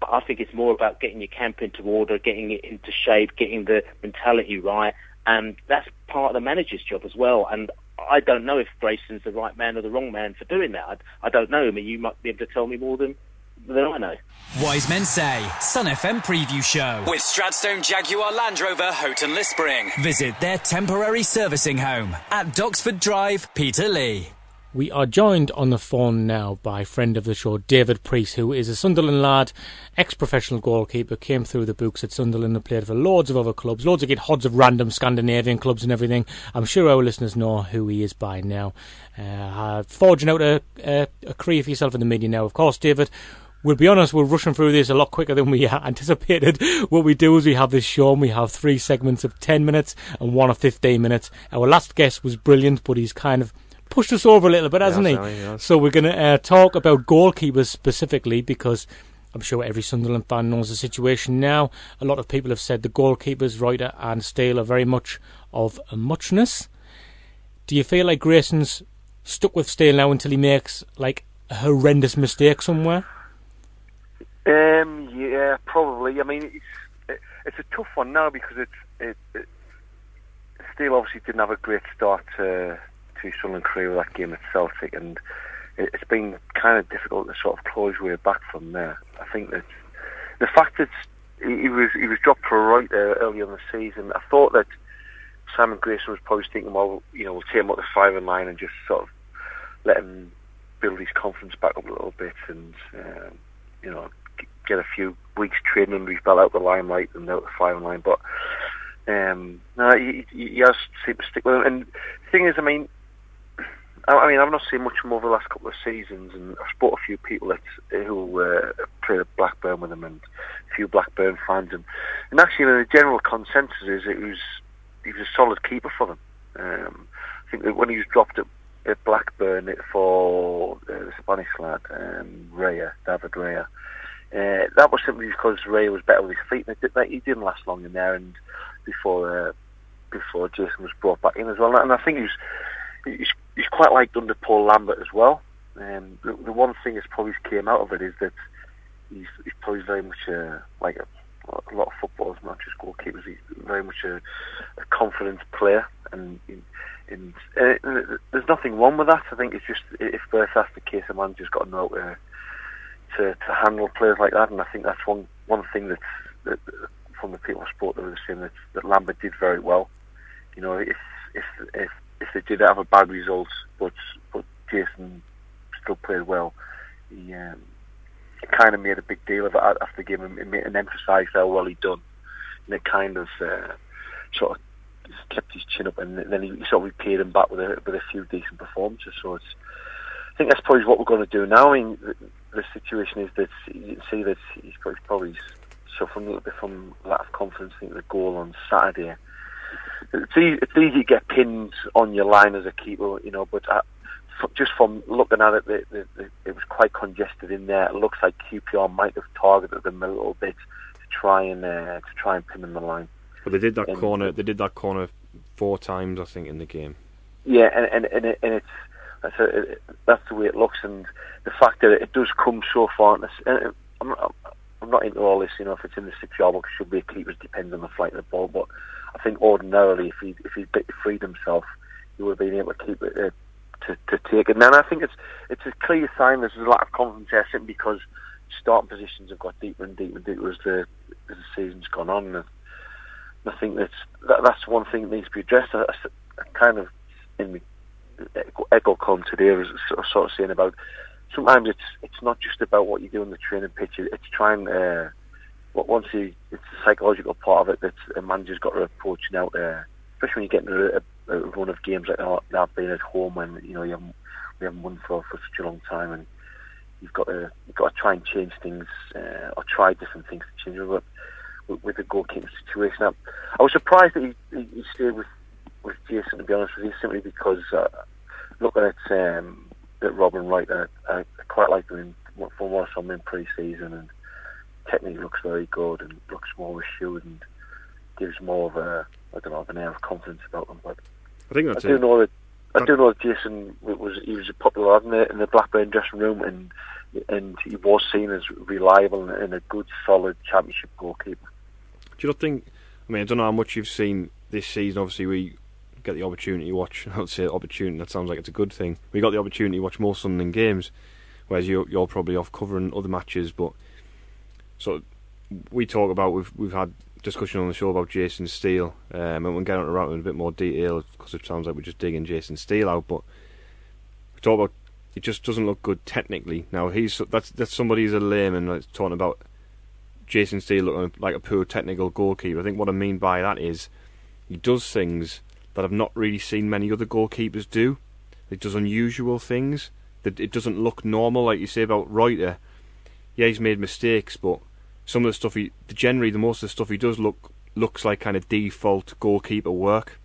But I think it's more about getting your camp into order, getting it into shape, getting the mentality right, and that's part of the manager's job as well. And I don't know if Grayson's the right man or the wrong man for doing that. I, I don't know. I mean, you might be able to tell me more than than I know. Wise Men Say, Sun FM preview show with Stratstone Jaguar Land Rover Houghton-le-Spring. Visit their temporary servicing home at Doxford Drive, Peterlee. We are joined on the phone now by friend of the show, David Preece, who is a Sunderland lad, ex-professional goalkeeper, came through the books at Sunderland and played for loads of other clubs, loads of get hods of random Scandinavian clubs and everything. I'm sure our listeners know who he is by now. Uh, forging out a, a, a career for yourself in the media now, of course, David we'll be honest, we're rushing through this a lot quicker than we anticipated. What we do is we have this show and we have three segments of 10 minutes and one of 15 minutes. Our last guest was brilliant, but he's kind of pushed us over a little bit, hasn't yes, he? Yes. So we're going to uh, talk about goalkeepers specifically because I'm sure every Sunderland fan knows the situation now. A lot of people have said the goalkeepers, Ruiter and Steele, are very much of a muchness. Do you feel like Grayson's stuck with Steele now until he makes like a horrendous mistake somewhere? Um, yeah, probably. I mean, it's it, it's a tough one now because it's it, it Steele obviously didn't have a great start to to Sunderland career with that game at Celtic, and it, it's been kind of difficult to sort of close your way back from there. I think that the fact that he was he was dropped for a right there early on the season, I thought that Simon Grayson was probably thinking, well, you know, we'll take him up the firing line and just sort of let him build his confidence back up a little bit, and um, you know, get a few weeks training under his belt out the limelight and out the firing line. But um, no, he, he has to stick with him. And the thing is, I mean, I mean, I've not seen much more over the last couple of seasons, and I've spoke a few people that who uh, played at Blackburn with him, and a few Blackburn fans, and, and actually, the general consensus is it was he was a solid keeper for them. Um, I think that when he was dropped at, at Blackburn for uh, the Spanish lad, um, Raya, David Raya, uh, that was simply because Raya was better with his feet. And it, he didn't last long in there, and before uh, before Jason was brought back in as well. And I think he was he's, he's quite liked under Paul Lambert as well. Um, the, the one thing that's probably came out of it is that he's, he's probably very much a, like a, a lot of footballers, not just goalkeepers. He's very much a, a confident player, and, and, and there's nothing wrong with that. I think it's just if that's the case, a manager's got to know to, to to handle players like that, and I think that's one one thing that's that, from the people I spoke to they were saying that, that Lambert did very well. You know, if if if if they did have a bad result, but but Jason still played well. He, um, kind of made a big deal of it after the game and, emphasised how well he'd done, and it kind of uh, sort of kept his chin up, and then he sort of repaid him back with a with a few decent performances. So it's, I think that's probably what we're going to do now. I mean, the, the situation is that you can see that he's probably, probably suffering a little bit from lack of confidence. I think the goal on Saturday it's easy, it's easy to get pinned on your line as a keeper, you know, but uh, just from looking at it, the, the, the, it was quite congested in there. It looks like QPR might have targeted them a little bit to try and uh, to try and pin them the line. But they did that and, corner. They did that corner four times, I think, in the game. Yeah, and and and, it, and it's That's, a, it, that's the way it looks, and the fact that it does come so far. I'm, I'm, I'm not into all this, you know, if it's in the six yard box, should be a keeper, depends on the flight of the ball. But I think ordinarily, if he if he freed himself, he would have been able to keep it uh, to to take it. And then I think it's it's a clear sign there's a lack of confidence simply because starting positions have got deeper and deeper and deeper as the as the season's gone on. And I think that's that, that's one thing that needs to be addressed. I, I kind of in echo come today was sort of saying about sometimes it's it's not just about what you do on the training pitch. It's trying uh, once you it's the psychological part of it that a manager's got to approach now. Uh, especially when you get into a, a run of games like that, that being at home and you know you haven't we haven't won for, for such a long time and you've got to you've got to try and change things uh, or try different things to change with, with, with the goalkeeping situation. Now, I was surprised that he, he, he stayed with with Jason to be honest with you, simply because uh, looking at um, at Robbin Ruiter, I, I quite like him from what I saw him in pre-season and technique looks very good and looks more assured and gives more of a I don't know an air of confidence about him. But I think that's I do it. know that I do know that Jason was he was a popular lad in the, in the Blackburn dressing room and and he was seen as reliable and, and a good solid championship goalkeeper. Do you not think? I mean, I don't know how much you've seen this season. Obviously, we get the opportunity to watch. I would say opportunity. That sounds like it's a good thing. We got the opportunity to watch more Sunderland games, whereas you're, you're probably off covering other matches. But so we talk about we've we've had discussion on the show about Jason Steele, um, and we'll get into that in a bit more detail because it sounds like we're just digging Jason Steele out. But we talk about it just doesn't look good technically. Now he's that's that's somebody who's a layman that's talking about Jason Steele looking like a poor technical goalkeeper. I think what I mean by that is he does things that I've not really seen many other goalkeepers do. He does unusual things. That it doesn't look normal, like you say about Ruiter. Yeah, he's made mistakes, but some of the stuff he generally the most of the stuff he does look looks like kind of default goalkeeper work.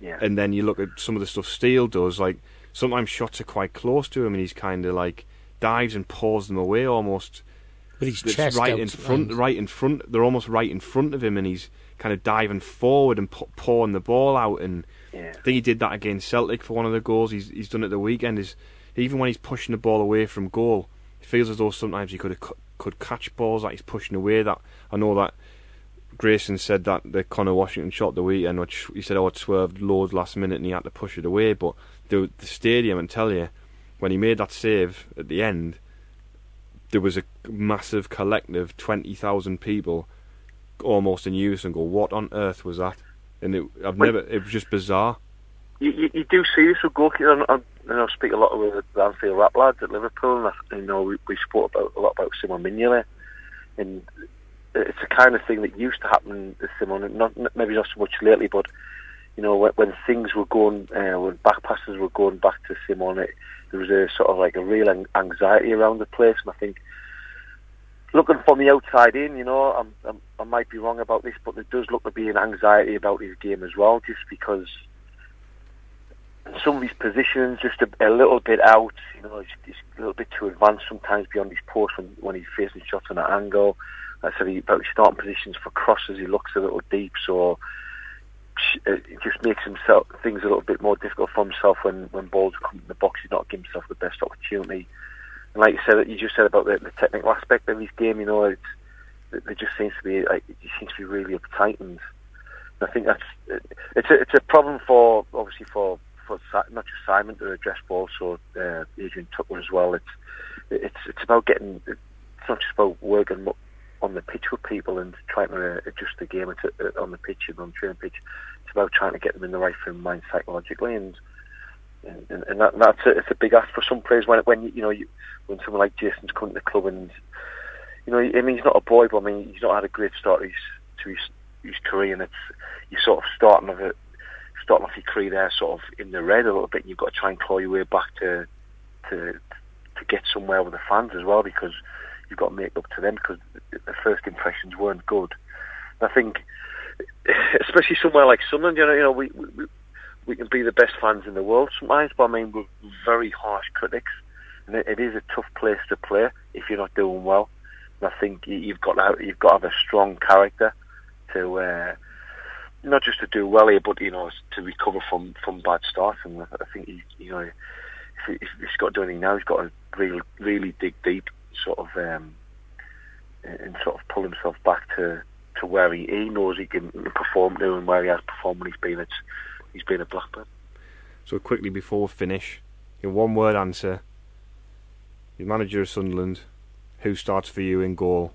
Yeah. And then you look at some of the stuff Steele does, like sometimes shots are quite close to him, and he's kind of like dives and paws them away almost. With his It's chest right out in front, right in front. They're almost right in front of him, and he's kind of diving forward and pu- pawing the ball out. And Yeah. I think he did that against Celtic for one of the goals. He's he's done it the weekend. Is even when he's pushing the ball away from goal, it feels as though sometimes he could have, could catch balls that he's pushing away. That I know that Grayson said that the Connor Washington shot the weekend, which he said oh it swerved loads last minute and he had to push it away. But the the stadium, and tell you, when he made that save at the end, there was a massive collective twenty thousand people, almost in unison, go, "What on earth was that?" And it, I've never. It was just bizarre. You, you, you do see this with goalkeepers. You know, I speak a lot with the Anfield Wrap lads at Liverpool, and I, you know, we, we spoke about a lot about Simon Mignolet, and it's the kind of thing that used to happen to Simon. Not maybe not so much lately, but you know, when, when things were going, uh, when back passes were going back to Simon, it, there was a sort of like a real anxiety around the place, and I think. Looking from the outside in, you know, I'm, I'm, I might be wrong about this, but there does look to be an anxiety about his game as well, just because some of his positions just a, a little bit out. You know, he's, he's a little bit too advanced sometimes beyond his post when, when he's facing shots on an angle. I said about starting positions for crosses, he looks a little deep, so uh, it just makes himself things a little bit more difficult for himself when when balls come in the box. He's not giving himself the best opportunity. And like you said, you just said about the, the technical aspect of his game. You know, it's it, it just seems to be like he seems to be really uptight, and I think that's it's a it's a problem for obviously for for not just Simon to address, but also uh, Adrian Tucker as well. It's it's it's about getting it's not just about working on the pitch with people and trying to adjust the game on the pitch and on the training pitch. It's about trying to get them in the right frame of mind psychologically, and and, and that, that's a, it's a big ask for some players when when you know you, when someone like Jason's come to the club and you know I mean he's not a boy, but I mean he's not had a great start to his to his, his career, and it's you sort of starting of it starting off your career there sort of in the red a little bit and you've got to try and claw your way back to to to get somewhere with the fans as well because you've got to make up to them because the first impressions weren't good. And I think especially somewhere like Sunderland, you know, you know, we, we we can be the best fans in the world sometimes, but I mean we're very harsh critics and it, it is a tough place to play if you're not doing well. And I think you- you've got to have, you've got to have a strong character to uh, not just to do well here, but you know to recover from from bad starts. And I think he, you know if, if he's got to do anything now, he's got to really, really dig deep, sort of, um, and sort of pull himself back to, to where he, he knows he can perform to and where he has performed when he's been at he's been at Blackburn. So quickly before we finish, your one word answer. Your manager of Sunderland, who starts for you in goal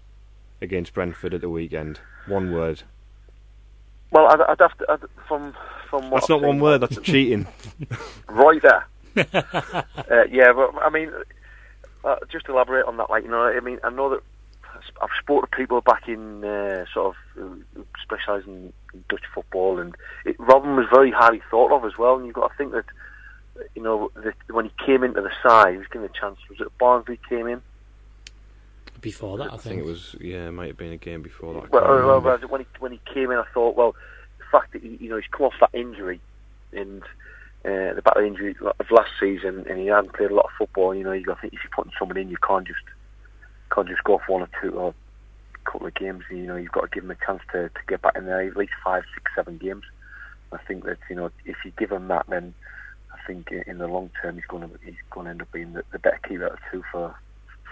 against Brentford at the weekend? One word. Well, I'd, I'd have to I'd, from from what That's not one word. That's cheating. right there. uh, yeah, but I mean, uh, just elaborate on that. Like, you know, I mean, I know that I've spoken to people back in uh, sort of specialising in Dutch football, and it, Robin was very highly thought of as well. And you've got to think that, you know, that when he came into the side, he was given a chance. Was it Barnsley came in? Before that, I, I think it was yeah, it might have been a game before that. I Well, well, when he when he came in, I thought, well, the fact that he, you know he's come off that injury and uh, the battle injury of last season, and he hadn't played a lot of football. You know, you got to think if you're putting someone in, you can't just can't just go for one or two or a couple of games. You know, you've got to give him a chance to, to get back in there at least five, six, seven games. I think that you know if you give him that, then I think in the long term he's going to he's going to end up being the, the better keeper out of two for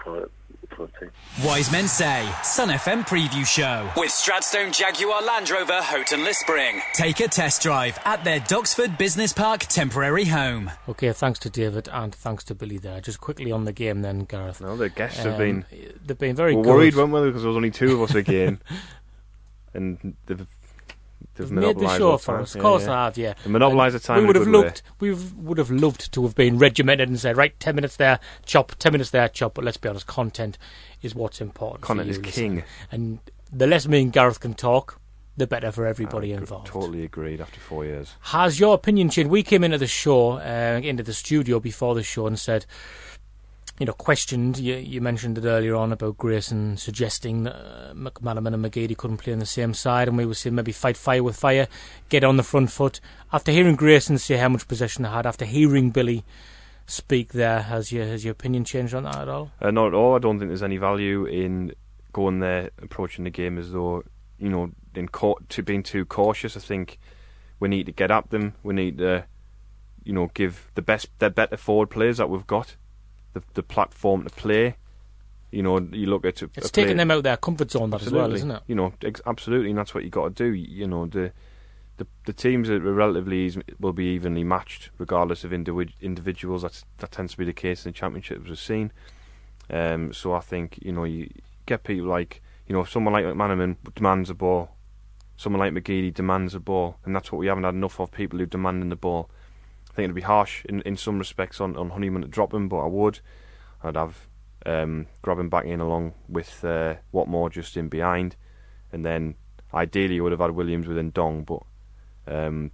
for for the team. Wise Men Say, Sun FM Preview Show. With Stratstone Jaguar Land Rover Houghton-le-Spring. Take a test drive at their Doxford Business Park temporary home. Okay, thanks to David and thanks to Billy there. Just quickly on the game then, Gareth. No, the guests have Um, been. They've been very We're good. worried, weren't we? Because there was only two of us again, and they've they've made the show for us. Of course yeah. they have, yeah. They monopolised the time We would have good way. loved, we would have loved to have been regimented and said, right, ten minutes there, chop, ten minutes there, chop. But let's be honest, content is what's important. Content is king. And the less me and Gareth can talk, the better for everybody I involved. Totally agreed. After four years, Has your opinion changed? We came into the show, uh, into the studio before the show and said, you know, questioned. You, you mentioned it earlier on about Grayson suggesting that uh, McManaman and McGeady couldn't play on the same side, and we were saying maybe fight fire with fire, get on the front foot. After hearing Grayson say how much possession they had, after hearing Billy speak there, has your has your opinion changed on that at all? uh, not at all. I don't think there's any value in going there approaching the game as though you know in to being too cautious. I think we need to get at them. We need to you know give the best the better forward players that we've got the the platform to play. You know, you look at a, It's a taking them out of their comfort zone, that as well, isn't it? You know, ex- absolutely, and that's what you got to do. You know, the the the teams are relatively will be evenly matched, regardless of individ- individuals. That's that tends to be the case in the championships we've seen. Um, so I think you know you get people like you know if someone like McManaman demands a ball, someone like McGeady demands a ball, and that's what we haven't had enough of people who demanding the ball. I think it'd be harsh in, in some respects on, on Honeyman to drop him, but I would. I'd have um, him back in along with uh, Watmore just in behind, and then ideally you would have had Williams with Ndong, but um,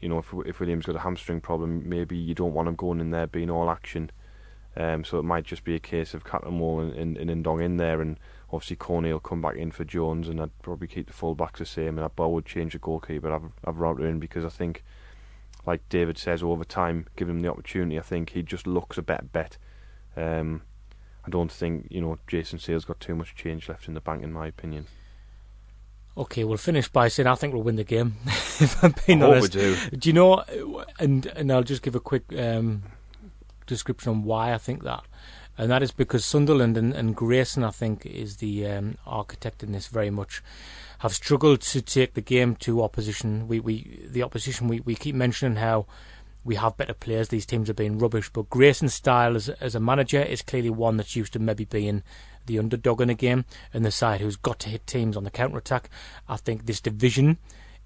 you know if if Williams got a hamstring problem, maybe you don't want him going in there being all action. Um, so it might just be a case of Cattermole and, and, and Ndong in there, and obviously Corney will come back in for Jones, and I'd probably keep the full backs the same, and I would change the goalkeeper. I've I've routed in because I think, like David says, over time, giving him the opportunity, I think he just looks a better bet. Um, I don't think you know Jason Steele's got too much change left in the bank, in my opinion. Okay, we'll finish by saying I think we'll win the game. if I'm being I honest, do. Do you know? And and I'll just give a quick um, description on why I think that, and that is because Sunderland and, and Grayson, I think, is the um, architect in this very much. Have struggled to take the game to opposition. We we the opposition we, we keep mentioning how we have better players. These teams are being rubbish, but Grayson's style as as a manager is clearly one that's used to maybe being the underdog in a game and the side who's got to hit teams on the counter attack. I think this division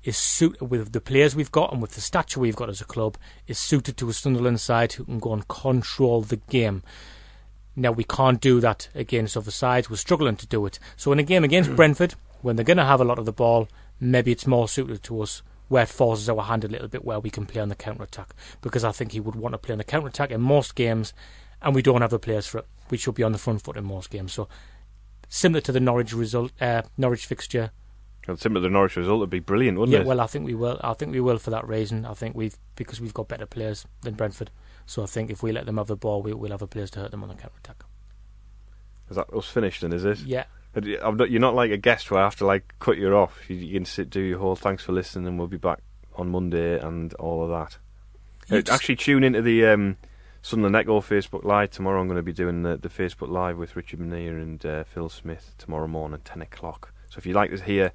is suited with the players we've got and with the stature we've got as a club is suited to a Sunderland side who can go and control the game. Now we can't do that against other sides. We're struggling to do it. So in a game against Brentford, when they're going to have a lot of the ball, maybe it's more suited to us where it forces our hand a little bit where we can play on the counter attack. Because I think he would want to play on the counter attack in most games, and we don't have the players for it. We should be on the front foot in most games. So similar to the Norwich result, uh, Norwich fixture. Well, similar to the Norwich result, it'd be brilliant, wouldn't Yeah, it? well, I think we will. I think we will for that reason. I think we've because we've got better players than Brentford. So I think if we let them have the ball, we, we'll have the players to hurt them on the counter attack. Is that us finished? Then is it? Yeah. I'm not, you're not like a guest where I have to like cut you off. You, you can sit, do your whole thanks for listening, and we'll be back on Monday and all of that. Uh, just- Actually, tune into the um, Sunderland Echo Facebook Live tomorrow. I'm going to be doing the, the Facebook Live with Richard Mennear and uh, Phil Smith tomorrow morning, ten o'clock. So if you like to hear,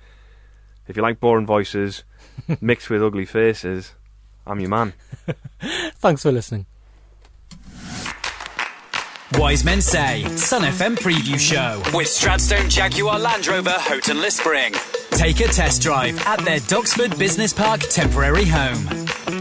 if you like boring voices mixed with ugly faces, I'm your man. Thanks for listening. Wise Men Say, Sun FM Preview Show with Stratstone Jaguar Land Rover Houghton-le-Spring. Take a test drive at their Doxford Business Park temporary home.